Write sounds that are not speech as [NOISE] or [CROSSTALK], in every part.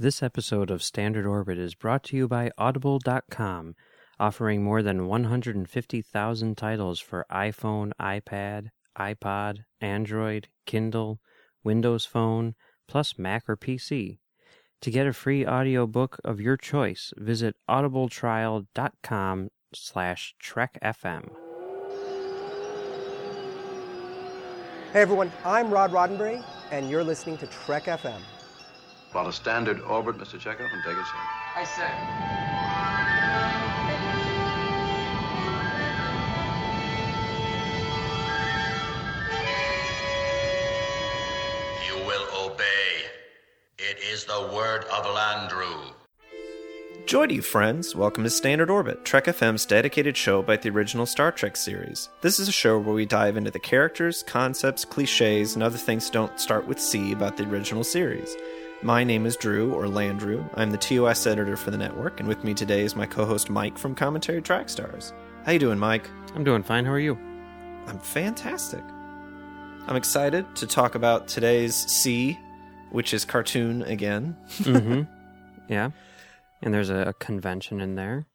This episode of Standard Orbit is brought to you by Audible.com, offering more than 150,000 titles for iPhone, iPad, iPod, Android, Kindle, Windows Phone, plus Mac or PC. To get a free audiobook of your choice, visit audibletrial.com slash trekfm. Hey everyone, I'm Rod Roddenberry, and you're listening to Trek FM. Plot a standard orbit, Mr. Chekhov, and take us in. I say. You will obey. It is the word of Landru. Joy to you, friends. Welcome to Standard Orbit, Trek FM's dedicated show about the original Star Trek series. This is a show where we dive into the characters, concepts, cliches, and other things that don't start with C about the original series. My name is Drew, or Landrew. I'm the TOS editor for the network, and with me today is my co-host Mike from Commentary Track Stars. How you doing, Mike? I'm doing fine. How are you? I'm fantastic. I'm excited to talk about today's C, which is cartoon again. Mm-hmm. [LAUGHS] yeah. And there's a, a convention in there.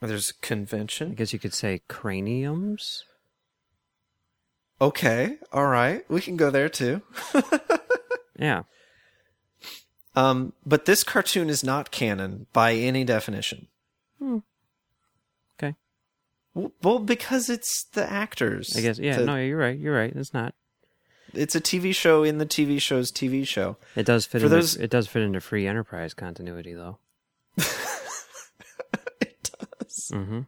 There's a convention. I guess you could say craniums. Okay, all right, we can go there too. [LAUGHS] Yeah. Um, but this cartoon is not canon by any definition. Okay. W- Well, because it's the actors. I guess. Yeah. The- no, you're right. You're right. It's not. it's a TV show in the TV show's TV show. It does fit For into those- it does fit into free enterprise continuity though. [LAUGHS] it does. Mm-hmm.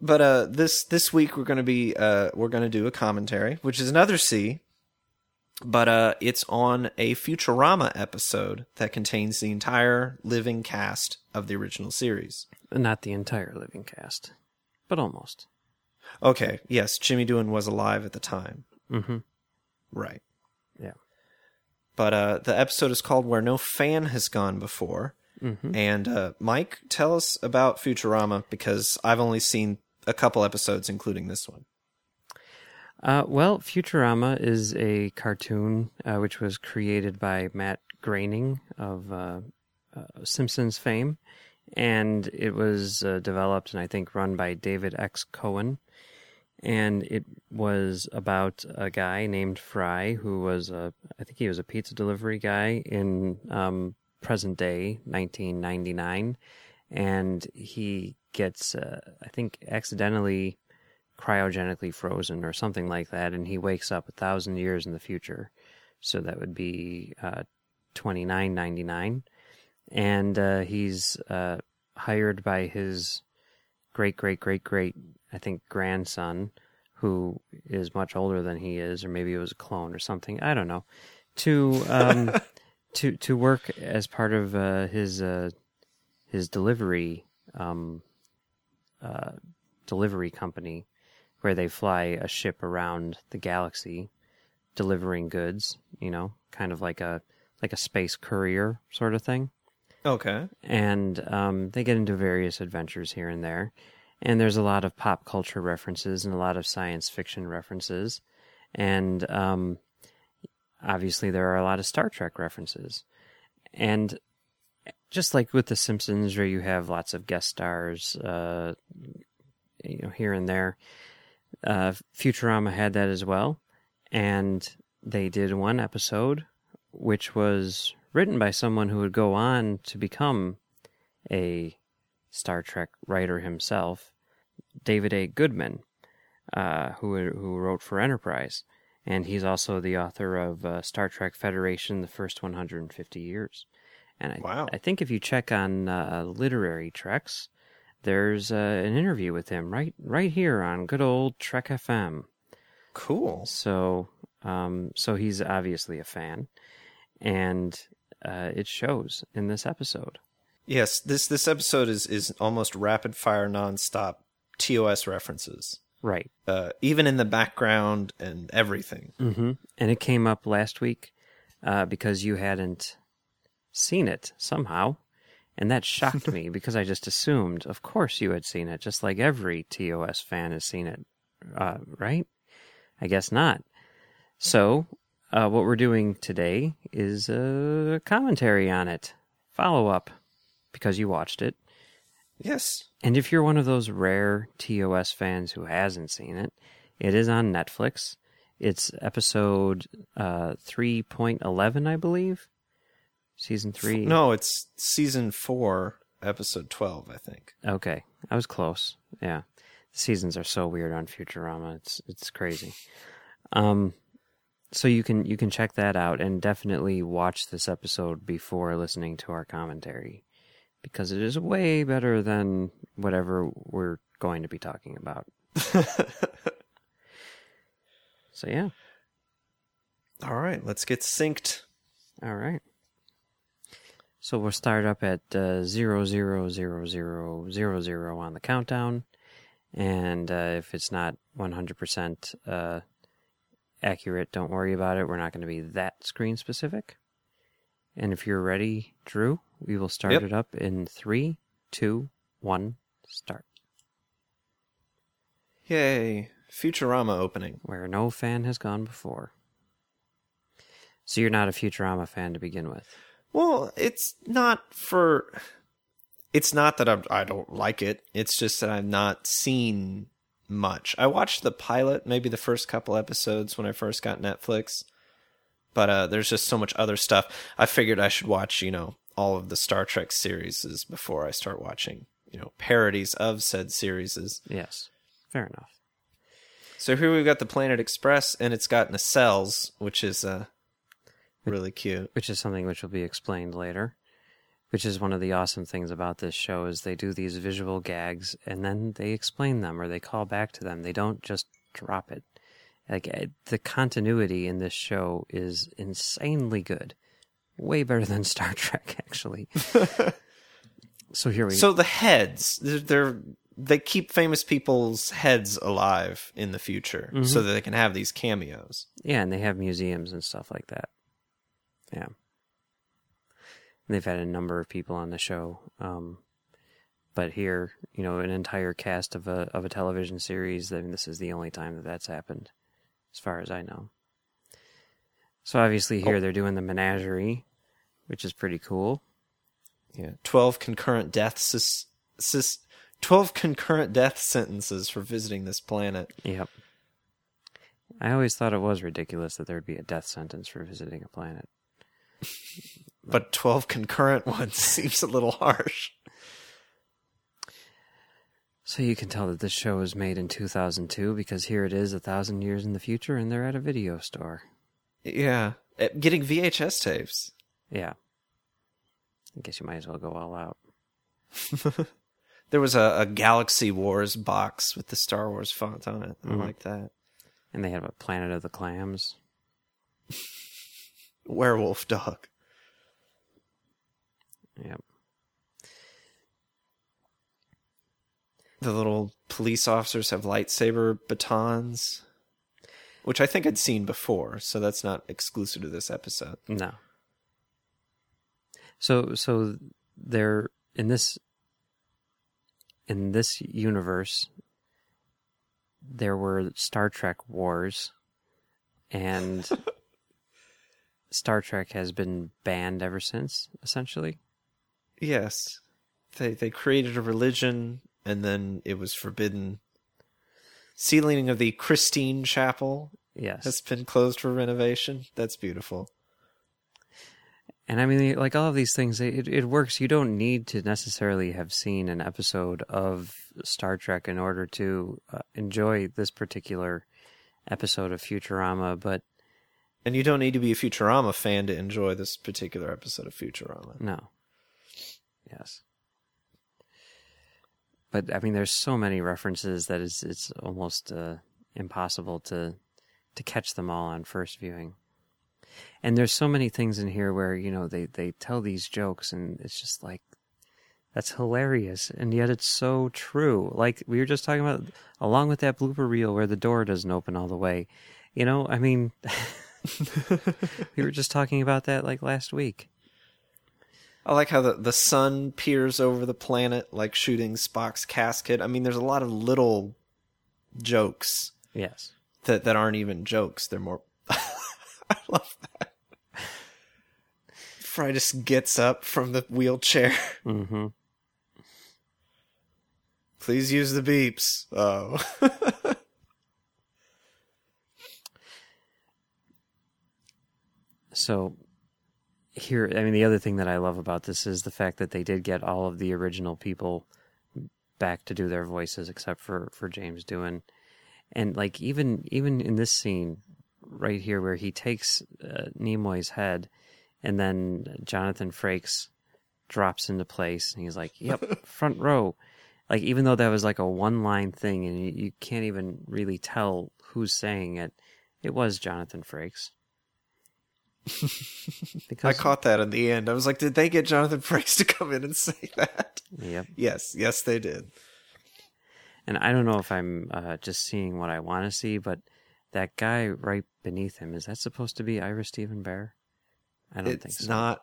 But uh, this this week we're gonna be uh, we're gonna do a commentary, which is another C. But uh, it's on a Futurama episode that contains the entire living cast of the original series. Not the entire living cast, but almost. Okay, yes, Jimmy Doohan was alive at the time. Mm-hmm. Right. Yeah. But uh, the episode is called Where No Fan Has Gone Before. Mm-hmm. And uh, Mike, tell us about Futurama because I've only seen a couple episodes, including this one. Uh, well, Futurama is a cartoon uh, which was created by Matt Groening of uh, uh, Simpsons fame, and it was uh, developed and I think run by David X. Cohen. And it was about a guy named Fry who was a, I think he was a pizza delivery guy in um, present day 1999, and he gets, uh, I think, accidentally cryogenically frozen or something like that, and he wakes up a thousand years in the future. So that would be uh, twenty nine ninety nine, and uh, he's uh, hired by his great great great great I think grandson, who is much older than he is, or maybe it was a clone or something. I don't know. To um, [LAUGHS] to to work as part of uh, his uh, his delivery um, uh, delivery company where they fly a ship around the galaxy delivering goods, you know, kind of like a like a space courier sort of thing. Okay. And um, they get into various adventures here and there. And there's a lot of pop culture references and a lot of science fiction references. And um, obviously, there are a lot of Star Trek references. And just like with The Simpsons, where you have lots of guest stars, uh, you know, here and there, uh, Futurama had that as well, and they did one episode which was written by someone who would go on to become a Star Trek writer himself, David A. Goodman, uh, who who wrote for Enterprise, and he's also the author of uh, Star Trek Federation: The First 150 Years. And I, Wow. I think if you check on uh, literary treks, there's uh, an interview with him right right here on good old Trek FM. Cool. So um, so he's obviously a fan, and uh, it shows in this episode. Yes, this this episode is is almost rapid fire nonstop TOS references. Right. Uh, even in the background and everything. Mm-hmm. And it came up last week uh, because you hadn't seen it somehow. And that shocked [LAUGHS] me because I just assumed, of course, you had seen it, just like every TOS fan has seen it, uh, right? I guess not. So uh, what we're doing today is a commentary on it, follow up, because you watched it. Yes. And if you're one of those rare TOS fans who hasn't seen it, it is on Netflix. It's episode uh, 3.11, I believe. Season 3. No, it's season four, episode 12, I think. Okay. I was close. Yeah. The seasons are so weird on Futurama. It's it's crazy. Um so you can you can check that out and definitely watch this episode before listening to our commentary because it is way better than whatever we're going to be talking about. [LAUGHS] So yeah. All right, let's get synced. All right. So we'll start up at uh, zero zero zero zero zero zero on the countdown, and uh, if it's not one hundred percent uh, accurate, don't worry about it. We're not going to be that screen specific. And if you're ready, Drew, we will start Yep. it up in three, two, one, start. Yay. Futurama opening. Where no fan has gone before. So you're not a Futurama fan to begin with. Well, it's not for. It's not that I'm, I don't like it. It's just that I've not seen much. I watched the pilot, maybe the first couple episodes when I first got Netflix, but uh, there's just so much other stuff. I figured I should watch, you know, all of the Star Trek series before I start watching, you know, parodies of said series. Yes, fair enough. So here we've got the Planet Express, and it's got nacelles, which is uh, really cute. which is something which will be explained later which is one of the awesome things about this show is they do these visual gags and then they explain them or they call back to them they don't just drop it like eh, the continuity in this show is insanely good way better than [LAUGHS] star trek actually [LAUGHS] so here we So the heads, they're, they're they keep famous people's heads alive in the future, so that they can have these cameos. Yeah, and they have museums and stuff like that. Yeah. And they've had a number of people on the show. Um, but here, you know, an entire cast of a of a television series. I mean, this is the only time that that's happened, as far as I know. So obviously here they're doing the menagerie, which is pretty cool. Yeah, twelve concurrent deaths, sis, twelve concurrent death sentences for visiting this planet. Yep. I always thought it was ridiculous that there'd be a death sentence for visiting a planet. But twelve concurrent [LAUGHS] ones seems a little harsh. So you can tell that this show was made in 2002 because here it is a thousand years in the future and they're at a video store. Yeah, Uh, getting VHS tapes. Yeah. I guess you might as well go all out. [LAUGHS] There was a, a Galaxy Wars box with the Star Wars font on it. I Mhm. like that. And they have a Planet of the Clams. [LAUGHS] Werewolf dog. Yep. the little police officers have lightsaber batons, which I think I'd seen before, so that's not exclusive to this episode. No. So so they're in this in this universe there were Star Trek wars and [LAUGHS] Star Trek has been banned ever since essentially. Yes, they they created a religion, and then it was forbidden. Ceiling of the Christine Chapel Yes. has been closed for renovation. That's beautiful. And I mean, like all of these things, it, it works. You don't need to necessarily have seen an episode of Star Trek in order to uh, enjoy this particular episode of Futurama. But And you don't need to be a Futurama fan to enjoy this particular episode of Futurama. no, yes. But I mean, there's so many references that it's it's almost uh, impossible to to catch them all on first viewing. And there's so many things in here where you know they they tell these jokes, and it's just like that's hilarious, and yet it's so true. Like we were just talking about, along with that blooper reel where the door doesn't open all the way. You know, I mean, [LAUGHS] [LAUGHS] we were just talking about that like last week. I like how the, the sun peers over the planet like shooting Spock's casket. I mean, there's a lot of little jokes Yes. that, that aren't even jokes. They're more. [LAUGHS] I love that. Fry just gets up from the wheelchair. Mm-hmm. Please use the beeps. Oh. [LAUGHS] So here, I mean, the other thing that I love about this is the fact that they did get all of the original people back to do their voices, except for for James Doohan, and like even even in this scene right here where he takes uh, Nimoy's head, and then Jonathan Frakes drops into place, and he's like, "Yep, [LAUGHS] front row." Like even though that was like a one line thing, and you, you can't even really tell who's saying it, it was Jonathan Frakes. [LAUGHS] I caught that in the end. I was like, did they get Jonathan Frakes to come in and [LAUGHS] say that? Yep. Yes, yes, they did. And I don't know if I'm uh, just seeing what I want to see, but that guy right beneath him is that supposed to be Ira Steven Behr? I don't think It's so. not.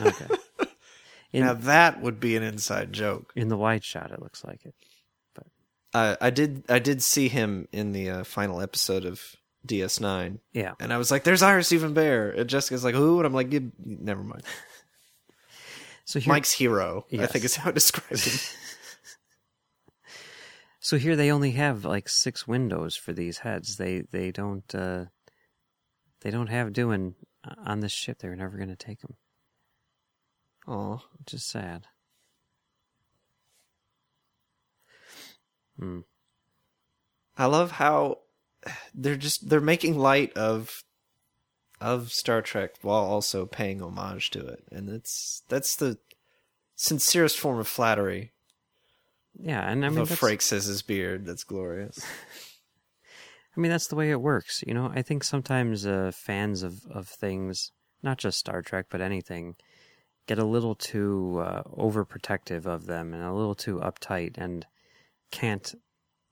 Okay. [LAUGHS] In, now that would be an inside joke. in the wide shot, it looks like it. Uh, I did. I did see him in the uh, final episode of DS9, Yeah. and I was like, "There's Ira Steven Behr." And Jessica's like, "Who?" And I'm like, "Yeah, "Never mind." So here, Mike's hero, I think is how I described him. [LAUGHS] so here they only have like six windows for these heads. They they don't uh, they don't have Doohan on this ship. They were never going to take them, Oh, just sad. Hmm. I love how they're just they're making light of of Star Trek while also paying homage to it, and it's that's the sincerest form of flattery. Yeah, and I mean, that's- says his beard. That's glorious. [LAUGHS] I mean, that's the way it works. You know, I think sometimes uh, fans of, of things, not just Star Trek, but anything, get a little too uh, overprotective of them and a little too uptight and can't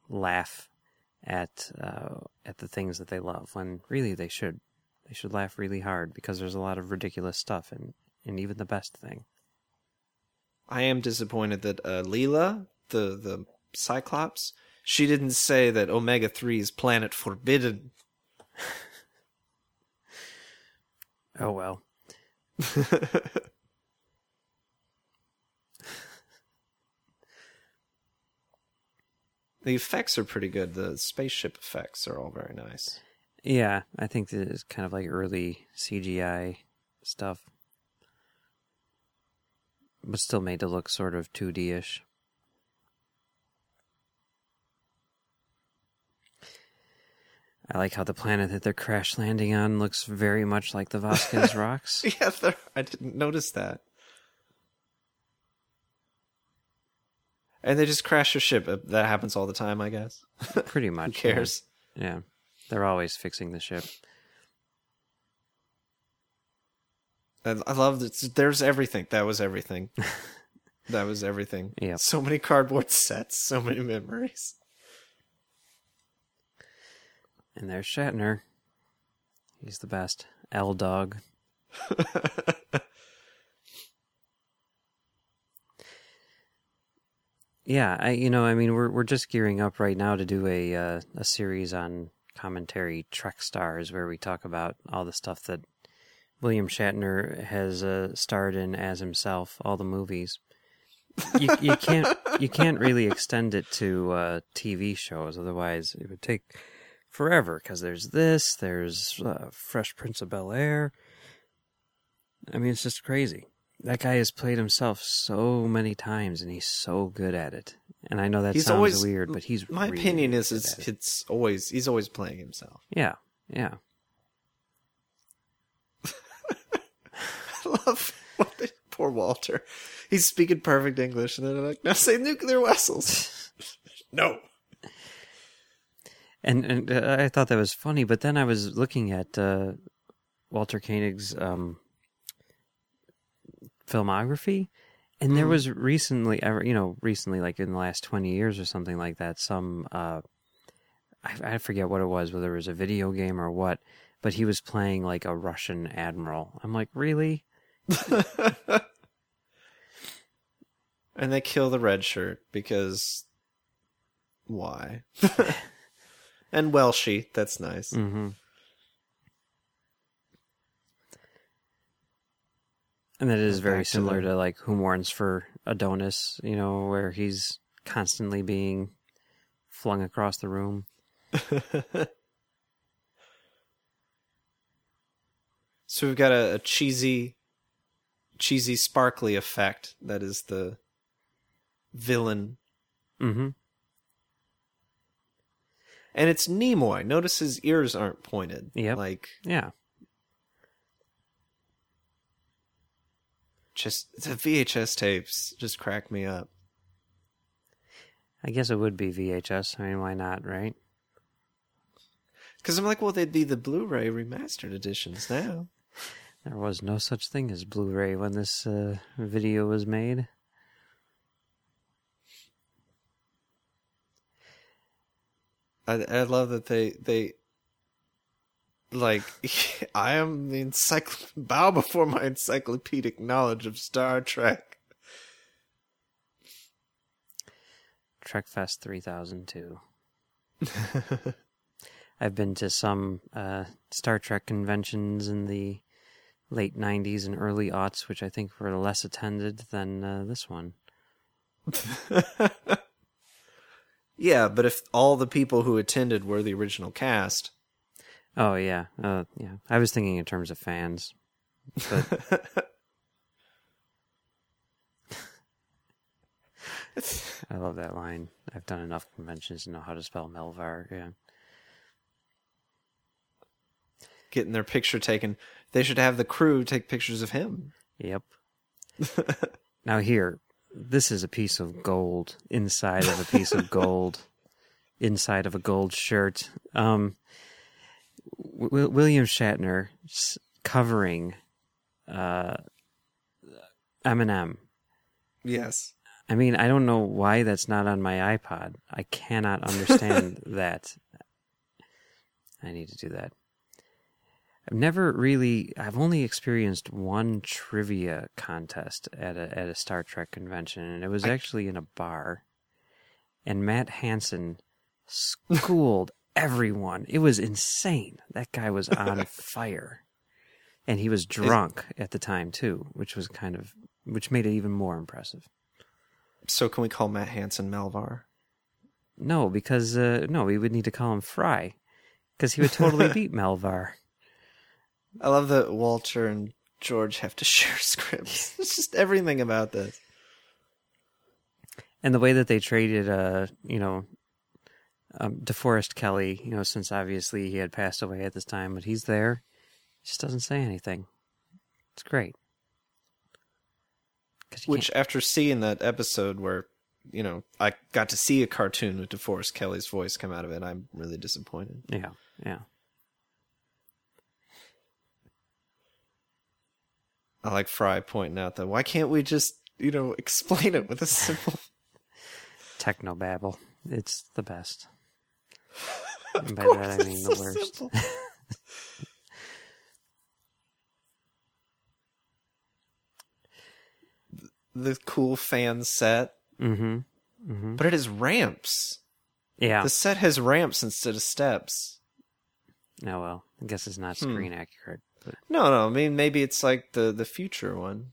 laugh at uh, at the things that they love when really they should. They should laugh really hard because there's a lot of ridiculous stuff in, in even the best thing. I am disappointed that uh, Leela, the the Cyclops, she didn't say that Omega Three is planet forbidden. [LAUGHS] Oh well. [LAUGHS] The effects are pretty good. The spaceship effects are all very nice. Yeah, I think this is kind of like early CGI stuff. But still made to look sort of 2D ish. I like how the planet that they're crash landing on looks very much like the Vasquez [LAUGHS] rocks. yeah, I didn't notice that. And they just crash a ship. Uh, That happens all the time, I guess. [LAUGHS] Pretty much. yeah. cares? Yeah. They're always fixing the ship. I, I love that. There's everything. That was everything. [LAUGHS] that was everything. Yep. So many cardboard sets. So many memories. And there's Shatner. He's the best. L Dog. [LAUGHS] yeah, I you know, I mean we're we're just gearing up right now to do a uh, a series on commentary Trek stars where we talk about all the stuff that William Shatner has uh, starred in as himself, all the movies. You you can't you can't really extend it to uh, TV shows, otherwise it would take forever. Because there's this, there's uh, Fresh Prince of Bel Air. I mean, it's just crazy. That guy has played himself so many times, and he's so good at it. And I know that He's sounds always weird, but he's My really opinion is, at it. it's always he's always playing himself. yeah, yeah. [LAUGHS] I love what poor Walter. He's speaking perfect English, and then they're like, "Now say nuclear vessels." [LAUGHS] no. And and uh, I thought that was funny, but then I was looking at uh, Walter Koenig's um, filmography, and there was recently, ever you know, recently, like in the last twenty years or something like that, some uh, I, I forget what it was, whether it was a video game or what, but he was playing like a Russian admiral. I'm like, really? [LAUGHS] And they kill the red shirt because why? [LAUGHS] [LAUGHS] and Welshie, that's nice. Mm-hmm. And that is very back to similar to like Who Mourns for Adonis, you know, where he's constantly being flung across the room. [LAUGHS] So we've got a, a cheesy, cheesy, sparkly effect that is the villain, Mm-hmm. and it's Nimoy. Notice his ears aren't pointed. Yep. Like Yeah. Just the VHS tapes just crack me up. I guess it would be VHS. I mean, why not, right? Because I'm like, well, they'd be the Blu-ray remastered editions now. [LAUGHS] There was no such thing as Blu-ray when this uh, video was made. I, I love that they they like [LAUGHS] I am the encycl bow before my encyclopedic knowledge of Star Trek. Trekfest 3002. [LAUGHS] I've been to some uh, Star Trek conventions in the late 90s and early aughts, which I think were less attended than uh, this one. [LAUGHS] Yeah, but if all the people who attended were the original cast, Oh, yeah. Uh, yeah. I was thinking in terms of fans. But [LAUGHS] I love that line. I've done enough conventions to know how to spell Melllvar. Yeah. getting their picture taken, they should have the crew take pictures of him. Yep. [LAUGHS] now here, this is a piece of gold inside of a piece of gold [LAUGHS] inside of a gold shirt. Um, w- William Shatner covering uh, Eminem. Yes. I mean, I don't know why that's not on my iPod. I cannot understand [LAUGHS] that. I need to do that. I've never really. I've only experienced one trivia contest at a at a Star Trek convention, and it was actually in a bar. And Matt Hansen [LAUGHS] schooled everyone. It was insane. That guy was on [LAUGHS] fire, and he was drunk at the time too, which was kind of which made it even more impressive. So can we call Matt Hansen Melllvar? No, because uh, no, we would need to call him Fry, because he would totally [LAUGHS] beat Melllvar. I love that Walter and George have to [LAUGHS] share scripts. It's just everything about this. And the way that they traded, uh, you know, um, DeForest Kelley, you know, since obviously he had passed away at this time, but he's there, he just doesn't say anything. It's great. Which, after seeing that episode where, you know, I got to see a cartoon with DeForest Kelley's voice come out of it, I'm really disappointed. yeah, yeah. I like Fry pointing out that why can't we just, you know, [LAUGHS] explain it with a simple. [LAUGHS] Technobabble. It's the best. [LAUGHS] And by that I mean the so worst. [LAUGHS] the cool fan set, Mm-hmm. Mm-hmm. but it has ramps. Yeah. The set has ramps instead of steps. Oh well. I guess it's not Hmm. screen accurate. But No, no. I mean, maybe it's like the the future one,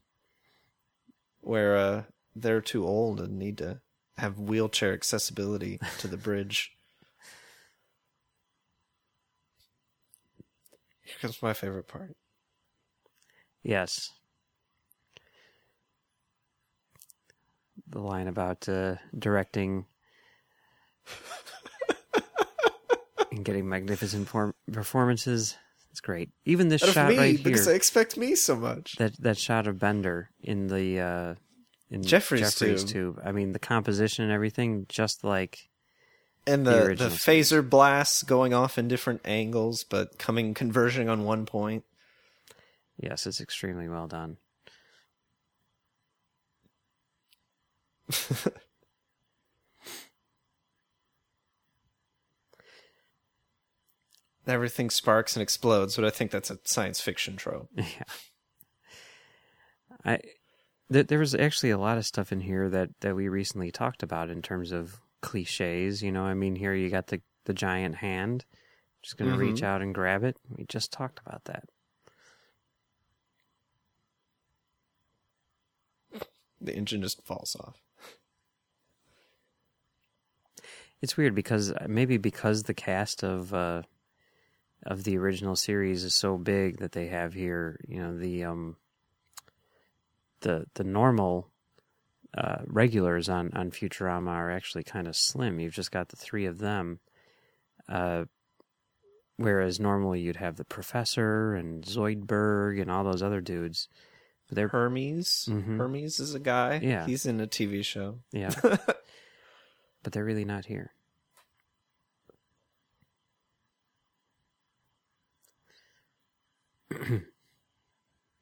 where uh, they're too old and need to have wheelchair accessibility to the bridge. [LAUGHS] Here comes my favorite part. Yes. The line about uh, directing [LAUGHS] and getting magnificent form- performances. It's great. Even this Out shot me, right because here, I expect me so much. that that shot of Bender in the uh, in Jefferies tube. tube. I mean, the composition and everything, just like And the the the, phaser blasts going off in different angles, but coming converging on one point. yes, it's extremely well done. [LAUGHS] Everything sparks and explodes, but I think that's a science fiction trope. [LAUGHS] Yeah. I there, there was actually a lot of stuff in here that that we recently talked about in terms of cliches. You know, I mean, here you got the the giant hand, just going to reach out and grab it. We just talked about that. the engine just falls off. It's weird because maybe because the cast of uh, of the original series is so big that they have here, you know, the um the the normal uh, regulars on on Futurama are actually kind of slim. You've just got the three of them. Uh, whereas normally you'd have the professor and Zoidberg and all those other dudes. But they're Hermes. Mhm. Hermes is a guy. Yeah. He's in a TV show. yeah, [LAUGHS] but they're really not here. [CLEARS THROAT]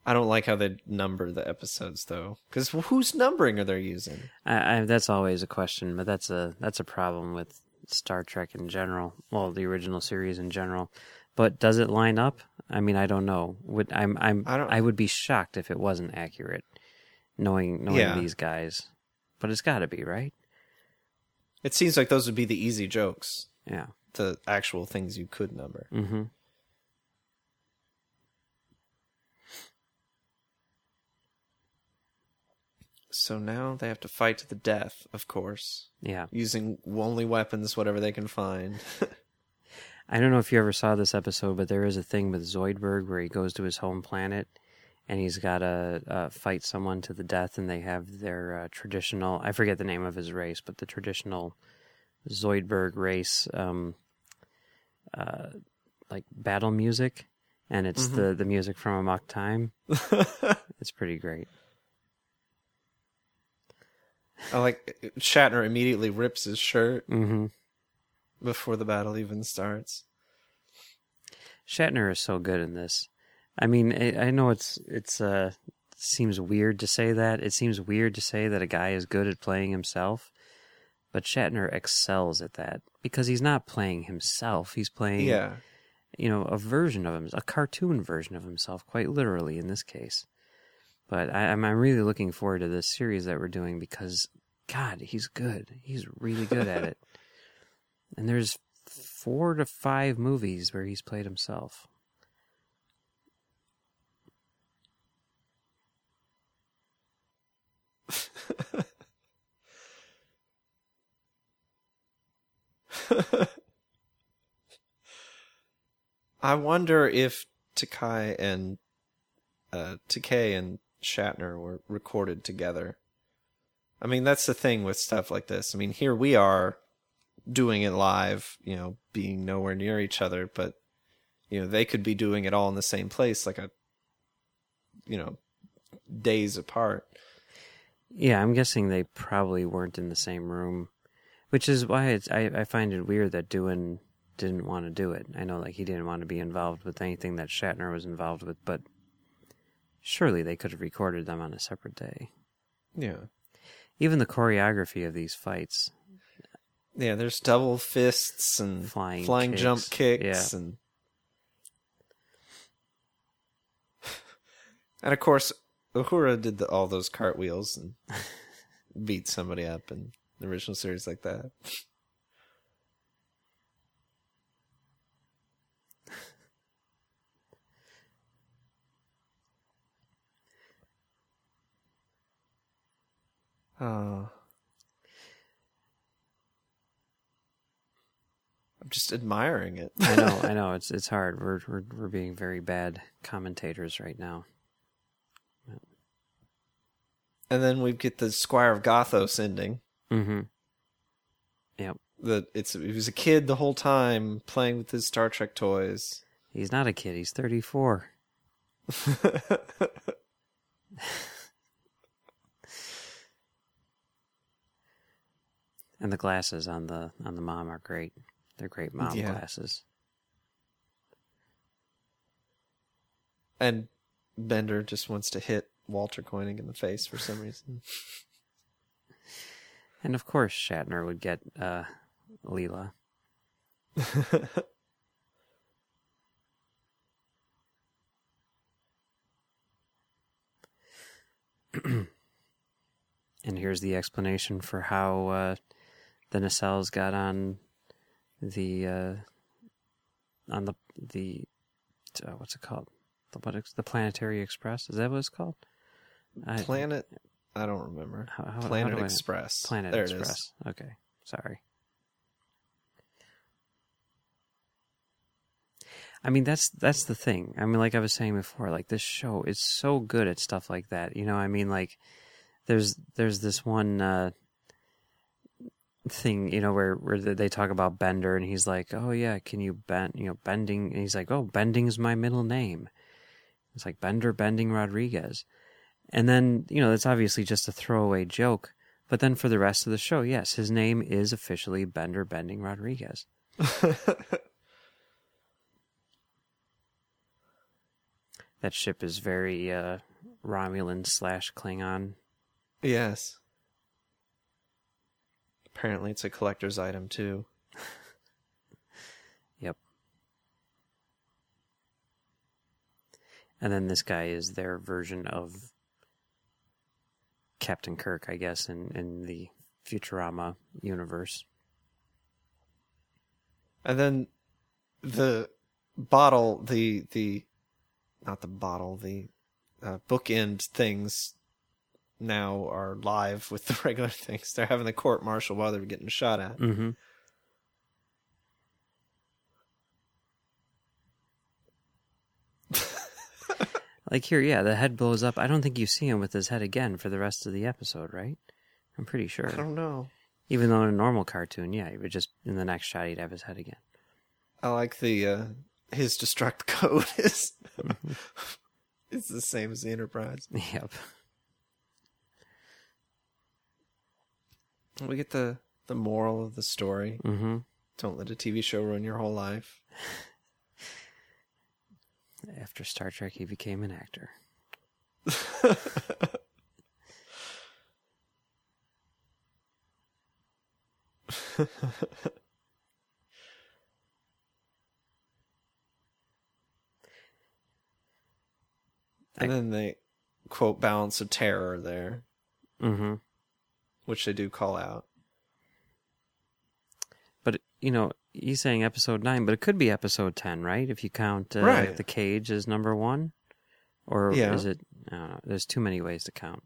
I don't like how they number the episodes though, because whose numbering are they using? I, I, that's always a question, but that's a that's a problem with Star Trek in general. Well, the original series in general. But does it line up? I mean, I don't know. Would I'm I'm I I would be shocked if it wasn't accurate, knowing knowing Yeah. these guys. But it's got to be right. It seems like those would be the easy jokes, Yeah. the actual things you could number. Mm-hmm. So now they have to fight to the death, of course, Yeah. using only weapons, whatever they can find. [LAUGHS] I don't know if you ever saw this episode, but there is a thing with Zoidberg where he goes to his home planet and he's got to uh, fight someone to the death, and they have their uh, traditional I forget the name of his race, but the traditional Zoidberg race, um, uh, like battle music, and it's the, the music from Amok Time. [LAUGHS] it's pretty great. I like Shatner immediately rips his shirt hmm before the battle even starts. Shatner is so good in this. I mean, I, I know it's it's uh seems weird to say that. It seems weird to say that a guy is good at playing himself, but Shatner excels at that because he's not playing himself. He's playing, Yeah. you know, a version of him, a cartoon version of himself, quite literally in this case. But I, I'm I'm really looking forward to this series that we're doing because, God, he's good. He's really good at it. [LAUGHS] And there's four to five movies where he's played himself. [LAUGHS] I wonder if Takai and uh, Takei and Shatner were recorded together. I mean, that's the thing with stuff like this. I mean, here we are doing it live, you know, being nowhere near each other, but you know, they could be doing it all in the same place, like a, you know, days apart. Yeah, I'm guessing they probably weren't in the same room, which is why I, I find it weird that Doohan didn't want to do it. I know, like, he didn't want to be involved with anything that Shatner was involved with, but surely they could have recorded them on a separate day. Yeah. Even the choreography of these fights, Yeah, there's double fists and Flying flying kicks. jump kicks Yeah. and and of course Uhura did the, all those cartwheels and [LAUGHS] beat somebody up in the original series like that. Oh. I'm just admiring it. I know, [LAUGHS] I know, it's it's hard. We're we're we're being very bad commentators right now. and then we get the Squire of Gothos ending. Mm-hmm. Yep. That it's he was a kid the whole time playing with his Star Trek toys. He's not a kid. He's 34. [LAUGHS] And the glasses on the on the mom are great. They're great mom Yeah. glasses. and Bender just wants to hit Walter Koenig in the face for some reason. [LAUGHS] And of course Shatner would get uh Leela. [LAUGHS] [CLEARS THROAT] and here's the explanation for how uh, the nacelles got on the uh, on the the uh, what's it called the what the planetary express is that what it's called Planet I don't remember. How- how- how Planet I- Express. Planet there Express. Okay, sorry. I mean that's that's the thing. I mean, like I was saying before, like this show is so good at stuff like that. You know, I mean, like there's there's this one uh, thing, you know, where where they talk about Bender, and he's like, "Oh yeah, can you bend? You know, bending." And he's like, "Oh, bending's my middle name." It's like Bender Bending Rodriguez, and then you know it's obviously just a throwaway joke. But then for the rest of the show, yes, his name is officially Bender Bending Rodriguez. [LAUGHS] That ship is very uh, Romulan slash Klingon. Yes. Apparently, it's a collector's item too. [LAUGHS] Yep. And then this guy is their version of Captain Kirk, I guess, in, in the Futurama universe. And then the bottle, the the not the bottle, the uh, bookend things now are live with the [LAUGHS] regular things. They're having the court martial while they're getting shot at. Mm-hmm. [LAUGHS] like here, yeah, the head blows up. I don't think you see him with his head again for the rest of the episode, right? I'm pretty sure. I don't know. Even though in a normal cartoon, yeah, he would just in the next shot he'd have his head again. I like the uh, his destruct code [LAUGHS] is it's the same as the Enterprise. Yep. We get the the moral of the story. Mm-hmm. Don't let a TV show ruin your whole life. [LAUGHS] After Star Trek, he became an actor. [LAUGHS] And then they quote balance of terror there, Mm-hmm. Which they do call out. But you know, he's saying episode nine, but it could be episode ten, right? If you count uh, Right. the cage as number one, or Yeah. is it? I don't know. There's too many ways to count.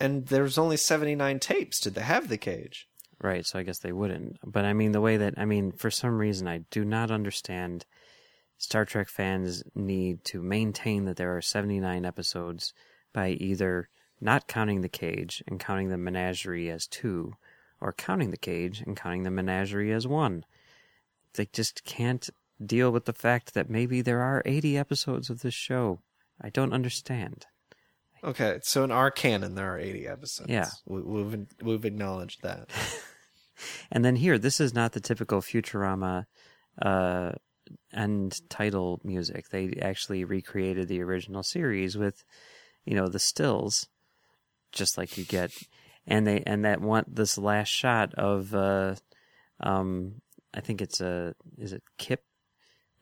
And there's only 79 tapes. Did they have the cage? Right, so I guess they wouldn't. But I mean, the way that I mean, for some reason, I do not understand. Star Trek fans need to maintain that there are 79 episodes by either not counting the cage and counting the menagerie as two, or counting the cage and counting the menagerie as one. They just can't deal with the fact that maybe there are 80 episodes of this show. I don't understand. Okay, so in our canon, there are 80 episodes. Yeah. We, we've, we've acknowledged that. [LAUGHS] [LAUGHS] And then here, this is not the typical Futurama uh, end title music. They actually recreated the original series with, you know, the stills, just like you get, and they and that one this last shot of, uh, um, I think it's a is it Kip,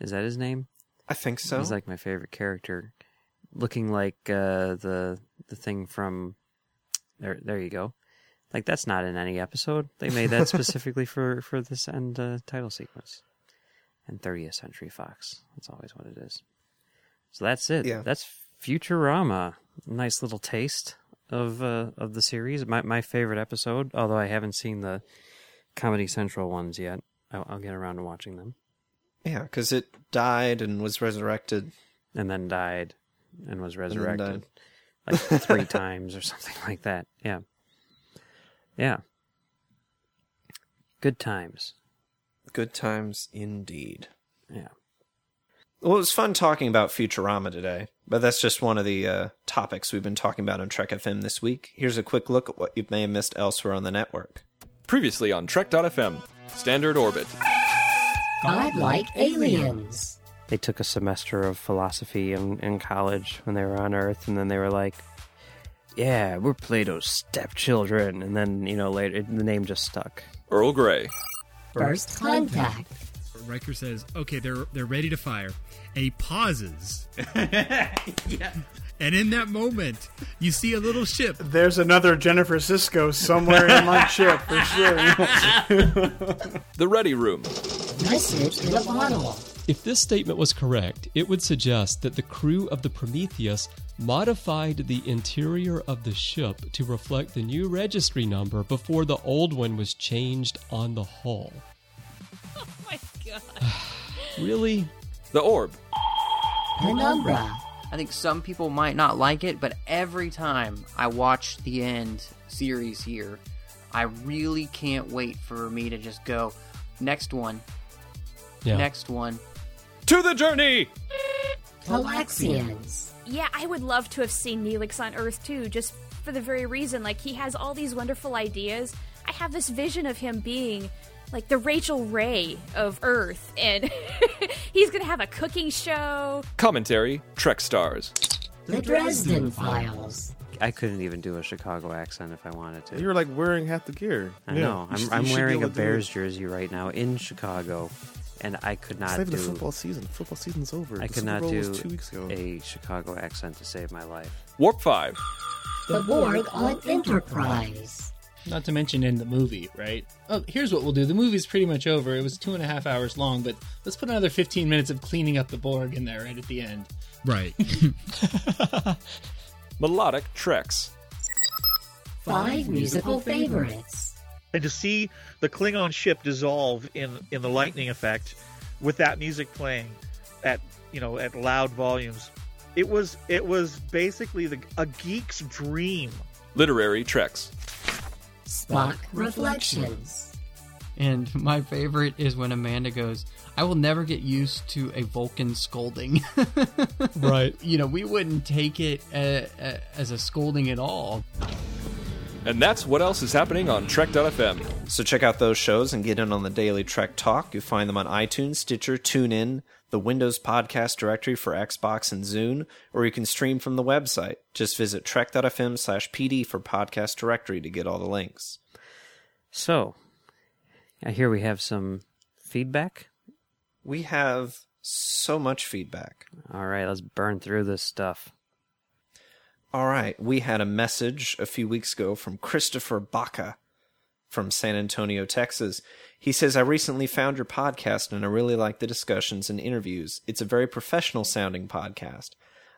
is that his name? I think so. He's like my favorite character, looking like uh, the the thing from there. There you go. Like that's not in any episode. They made that [LAUGHS] specifically for for this end uh, title sequence. And 30th Century Fox. That's always what it is. So that's it. Yeah. That's Futurama. Nice little taste of uh, of the series. My my favorite episode. Although I haven't seen the Comedy Central ones yet. I'll, I'll get around to watching them. yeah, because it died and was resurrected. and then died and was resurrected like three [LAUGHS] times or something like that. Yeah. Yeah. Good times. Good times indeed. Yeah. Well, it was fun talking about Futurama today, but that's just one of the uh, topics we've been talking about on Trek FM this week. Here's a quick look at what you may have missed elsewhere on the network. Previously on Trek.fm, Standard Orbit. Godlike aliens. They took a semester of philosophy in, in college when they were on Earth, and then they were like, yeah, we're Plato's stepchildren. And then, you know, later, the name just stuck. Earl Grey. First contact. Riker says, "Okay, they're they're ready to fire," and he pauses. [LAUGHS] And in that moment, you see a little ship. There's another Jennifer Sisko somewhere in my [LAUGHS] ship for sure. [LAUGHS] The Ready Room. Message in a bottle. If this statement was correct, it would suggest that the crew of the Prometheus modified the interior of the ship to reflect the new registry number before the old one was changed on the hull. My [SIGHS] god. Really? The Orb. Penumbra. I think some people might not like it, but every time I watch the end series here, I really can't wait for me to just go next one, Yeah. next one. To the journey! Talaxians. Yeah, I would love to have seen Neelix on Earth too, just for the very reason like he has all these wonderful ideas. I have this vision of him being like the Rachael Ray of Earth, and [LAUGHS] he's gonna have a cooking show. Commentary Trek Stars. The Dresden Files. I couldn't even do a Chicago accent if I wanted to. You're like wearing half the gear. I Yeah. know. I'm, should- I'm wearing a to do it. Bears jersey right now in Chicago, and I could not not even do. the football season. Football season's over. I The could Super not Bowl do two weeks ago. a Chicago accent to save my life. Warp 5. The Borg on Enterprise. Not to mention in the movie, right? Oh, here's what we'll do. The movie's pretty much over. It was two and a half hours long, but let's put another 15 minutes of cleaning up the Borg in there right at the end. Right. [LAUGHS] Melodic Treks. Five musical favorites. and to see the Klingon ship dissolve in in the lightning effect with that music playing at you know at loud volumes it was it was basically the a geek's dream Literary Treks. Spock Reflections. And my favorite is when Amanda goes, I will never get used to a Vulcan scolding. [LAUGHS] Right. You know, we wouldn't take it uh, uh, as a scolding at all. And that's what else is happening on Trek.fm. So check out those shows and get in on the daily Trek Talk. You find them on iTunes, Stitcher, TuneIn, the Windows Podcast Directory for Xbox and Zune, or you can stream from the website. Just visit trek.fm slash PD for podcast directory to get all the links. So, I hear we have some feedback. We have so much feedback. All right, let's burn through this stuff. All right, we had a message a few weeks ago from Christopher Baca from San Antonio, Texas. He says, I recently found your podcast and I really like the discussions and interviews. It's a very professional sounding podcast.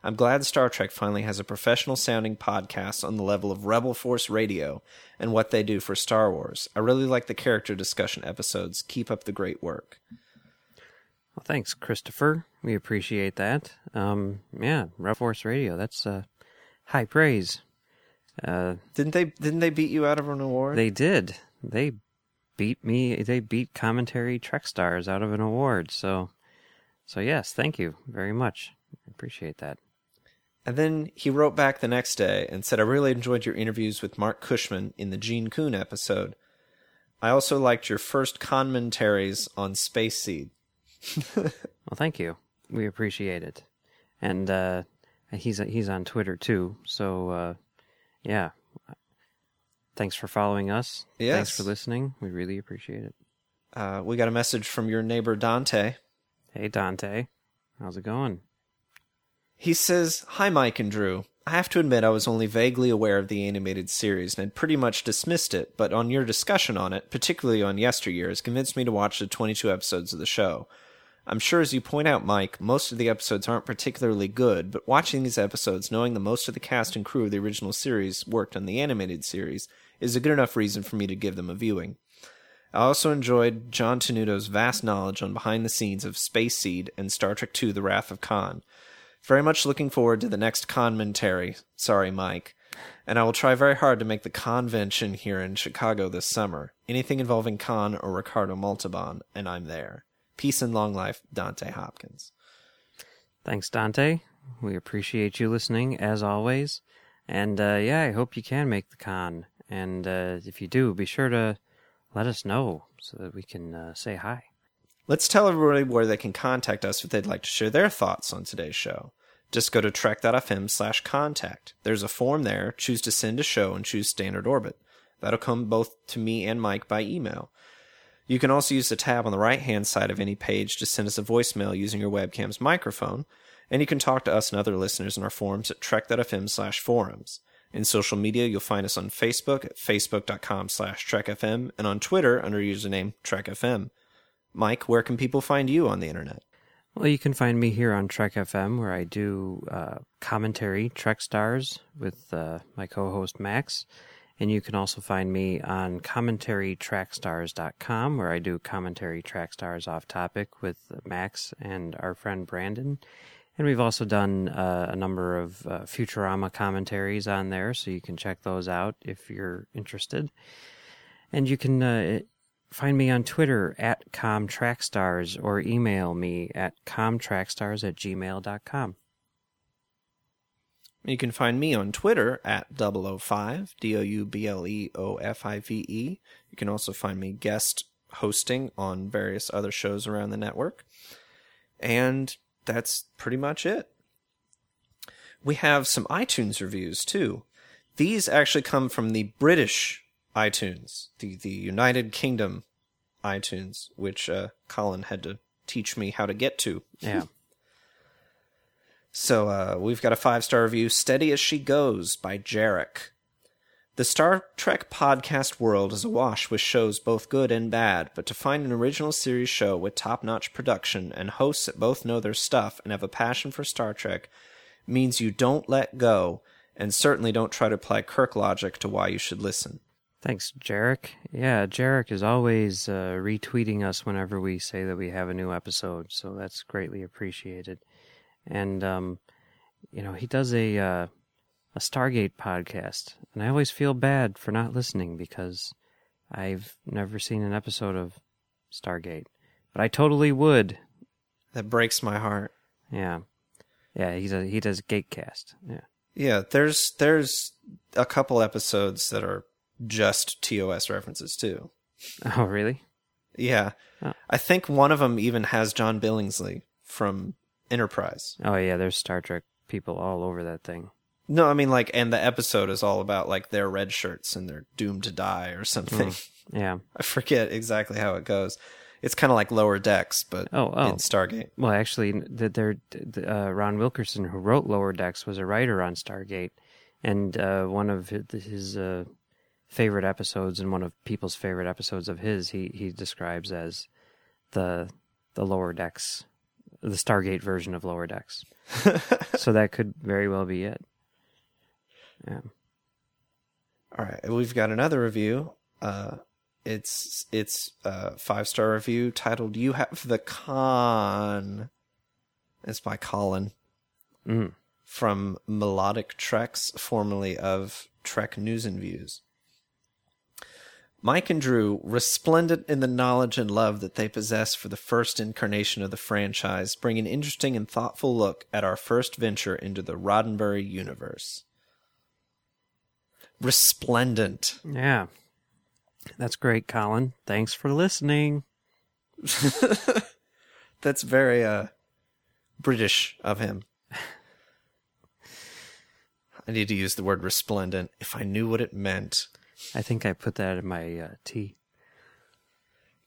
I'm glad Star Trek finally has a professional sounding podcast on the level of Rebel Force Radio and what they do for Star Wars. I really like the character discussion episodes. Keep up the great work. Well, thanks, Christopher. We appreciate that. Um, yeah, Rebel Force Radio. That's uh, high praise. Uh, didn't they? Didn't they beat you out of an award? They did. They beat me. They beat commentary Trek stars out of an award. So, so yes, thank you very much. I appreciate that. And then he wrote back the next day and said, I really enjoyed your interviews with Marc Cushman in the Gene Coon episode. I also liked your first commentaries on Space Seed. [LAUGHS] well, thank you. We appreciate it. And uh, he's he's on Twitter too. So uh, yeah, thanks for following us. Yes. Thanks for listening. We really appreciate it. Uh, we got a message from your neighbor Dante. Hey Dante, how's it going? He says, Hi, Mike and Drew. I have to admit I was only vaguely aware of the animated series and had pretty much dismissed it, but on your discussion on it, particularly on yesteryear, has convinced me to watch the 22 episodes of the show. I'm sure, as you point out, Mike, most of the episodes aren't particularly good, but watching these episodes, knowing that most of the cast and crew of the original series worked on the animated series, is a good enough reason for me to give them a viewing. I also enjoyed John Tenuto's vast knowledge on behind the scenes of Space Seed and Star Trek II The Wrath of Khan. Very much looking forward to the next commentary. Sorry, Mike. And I will try very hard to make the convention here in Chicago this summer. Anything involving Khan or Ricardo Montalban, and I'm there. Peace and long life, Dante Hopkins. Thanks, Dante. We appreciate you listening as always. And uh, yeah, I hope you can make the con. And uh, if you do, be sure to let us know so that we can uh, say hi. Let's tell everybody where they can contact us if they'd like to share their thoughts on today's show. Just go to trek.fm slash contact. There's a form there. Choose to send a show and choose standard orbit. That'll come both to me and Mike by email. You can also use the tab on the right hand side of any page to send us a voicemail using your webcam's microphone, and you can talk to us and other listeners in our forums at trek.fm slash forums. In social media, you'll find us on Facebook at facebook.com slash trekfm and on Twitter under username trekfm. Mike, where can people find you on the internet? Well, you can find me here on Trek FM, where I do uh, commentary, Trek Stars, with uh, my co host Max. And you can also find me on commentarytrackstars.com, where I do commentary track stars off topic with Max and our friend Brandon. And we've also done uh, a number of uh, Futurama commentaries on there, so you can check those out if you're interested. And you can uh, find me on Twitter at comtrackstars or email me at comtrackstars at gmail.com. You can find me on Twitter at 005, D O U B L E O F I V E. You can also find me guest hosting on various other shows around the network. And that's pretty much it. We have some iTunes reviews too. These actually come from the British iTunes, the, the United Kingdom iTunes, which uh, Colin had to teach me how to get to. Yeah. So uh, we've got a five star review, Steady as She Goes by Jarek. The Star Trek podcast world is awash with shows both good and bad, but to find an original series show with top notch production and hosts that both know their stuff and have a passion for Star Trek means you don't let go and certainly don't try to apply Kirk logic to why you should listen. Thanks, Jarek. Yeah, Jarek is always uh, retweeting us whenever we say that we have a new episode, so that's greatly appreciated. And um, you know, he does a uh, a Stargate podcast, and I always feel bad for not listening because I've never seen an episode of Stargate, but I totally would. That breaks my heart. Yeah, yeah. He's a he does Gatecast. Yeah. Yeah, there's there's a couple episodes that are just TOS references too. Oh, really? Yeah. Oh. I think one of them even has John Billingsley from Enterprise. Oh yeah, there's Star Trek people all over that thing. No, I mean like and the episode is all about like their red shirts and they're doomed to die or something. Mm, yeah. [LAUGHS] I forget exactly how it goes. It's kind of like Lower Decks, but Oh, oh. in Stargate. Well, actually, th- there, th- uh, Ron Wilkerson, who wrote Lower Decks, was a writer on Stargate, and uh, one of his, his uh, favorite episodes, and one of people's favorite episodes of his, he he describes as the the Lower Decks, the Stargate version of Lower Decks. [LAUGHS] so that could very well be it. Yeah. All right, we've got another review. Uh, it's it's a five star review titled "You Have the Con." It's by Colin Mm. from Melodic Treks, formerly of Trek News and Views. Mike and Drew, resplendent in the knowledge and love that they possess for the first incarnation of the franchise, bring an interesting and thoughtful look at our first venture into the Roddenberry universe. Resplendent. Yeah. That's great, Colin. Thanks for listening. [LAUGHS] That's very uh British of him. [LAUGHS] I need to use the word resplendent if I knew what it meant. I think I put that in my uh, tea.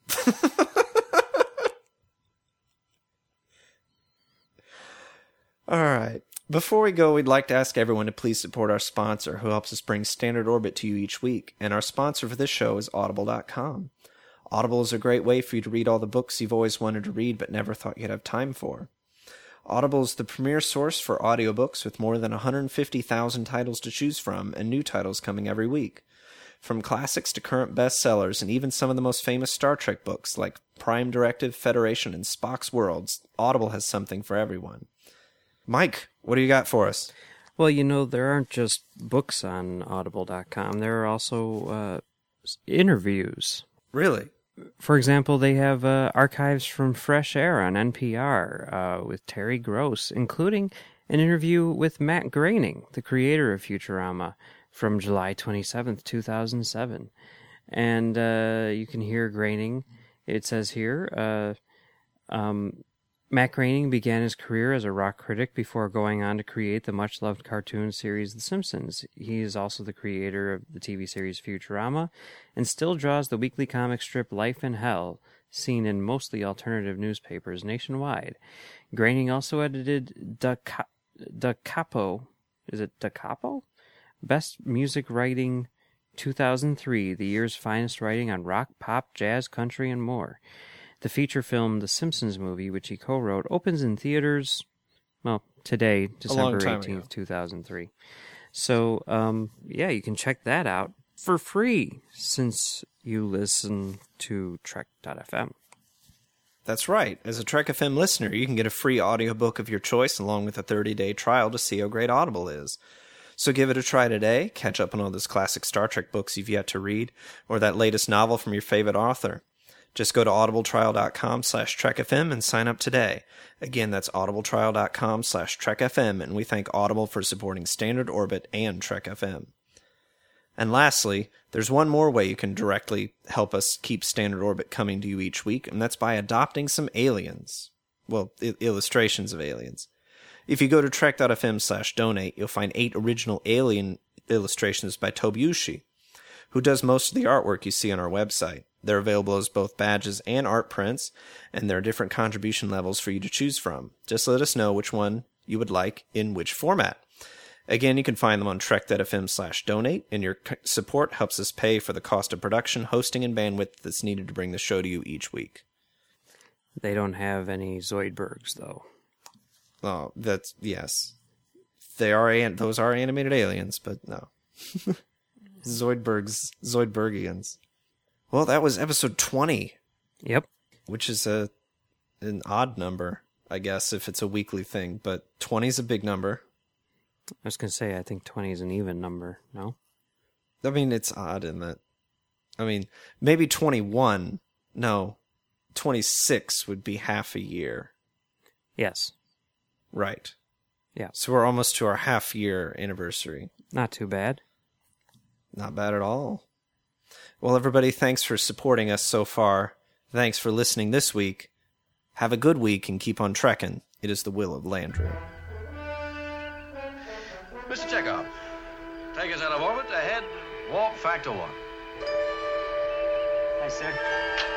[LAUGHS] All right. Before we go, we'd like to ask everyone to please support our sponsor who helps us bring Standard Orbit to you each week. And our sponsor for this show is Audible.com. Audible is a great way for you to read all the books you've always wanted to read but never thought you'd have time for. Audible is the premier source for audiobooks with more than 150,000 titles to choose from and new titles coming every week. From classics to current bestsellers and even some of the most famous Star Trek books like Prime Directive, Federation, and Spock's Worlds, Audible has something for everyone. Mike, what do you got for us? Well, you know, there aren't just books on audible.com. There are also uh, interviews. Really? For example, they have uh, archives from Fresh Air on NPR uh, with Terry Gross, including an interview with Matt Groening, the creator of Futurama, from July 27th, 2007. And uh, you can hear Groening. It says here, uh, um, Matt Groening began his career as a rock critic before going on to create the much loved cartoon series The Simpsons. He is also the creator of the TV series Futurama and still draws the weekly comic strip Life in Hell, seen in mostly alternative newspapers nationwide. Groening also edited Da, Ca- da Capo. Is it Da Capo? Best Music Writing 2003, the year's finest writing on rock, pop, jazz, country, and more. The feature film The Simpsons Movie, which he co wrote, opens in theaters, well, today, December 18th, ago. 2003. So, um, yeah, you can check that out for free since you listen to Trek.fm. That's right. As a Trek FM listener, you can get a free audiobook of your choice along with a 30-day trial to see how great Audible is. So give it a try today, catch up on all those classic Star Trek books you've yet to read, or that latest novel from your favorite author. Just go to audibletrial.com slash trekfm and sign up today. Again, that's audibletrial.com slash trekfm, and we thank Audible for supporting Standard Orbit and Trek FM. And lastly, there's one more way you can directly help us keep Standard Orbit coming to you each week, and that's by adopting some aliens. Well, I- illustrations of aliens. If you go to trek.fm slash donate, you'll find eight original alien illustrations by Tobiushi, who does most of the artwork you see on our website. They're available as both badges and art prints, and there are different contribution levels for you to choose from. Just let us know which one you would like in which format. Again, you can find them on trek.fm slash donate, and your support helps us pay for the cost of production, hosting, and bandwidth that's needed to bring the show to you each week. They don't have any Zoidbergs, though. Oh, that's yes. They are an- those are animated aliens, but no. [LAUGHS] Zoidbergs, Zoidbergians. Well, that was episode 20. Yep. Which is a an odd number, I guess, if it's a weekly thing, but 20 is a big number. I was going to say, I think 20 is an even number, no? I mean, it's odd in that. I mean, maybe 21. No, 26 would be half a year. Yes. Right. Yeah. So we're almost to our half year anniversary. Not too bad. Not bad at all. Well, everybody, thanks for supporting us so far. Thanks for listening this week. Have a good week and keep on trekking. It is the will of Landru. Mr. Chekhov, take us out of orbit ahead, warp factor one. Hi, sir.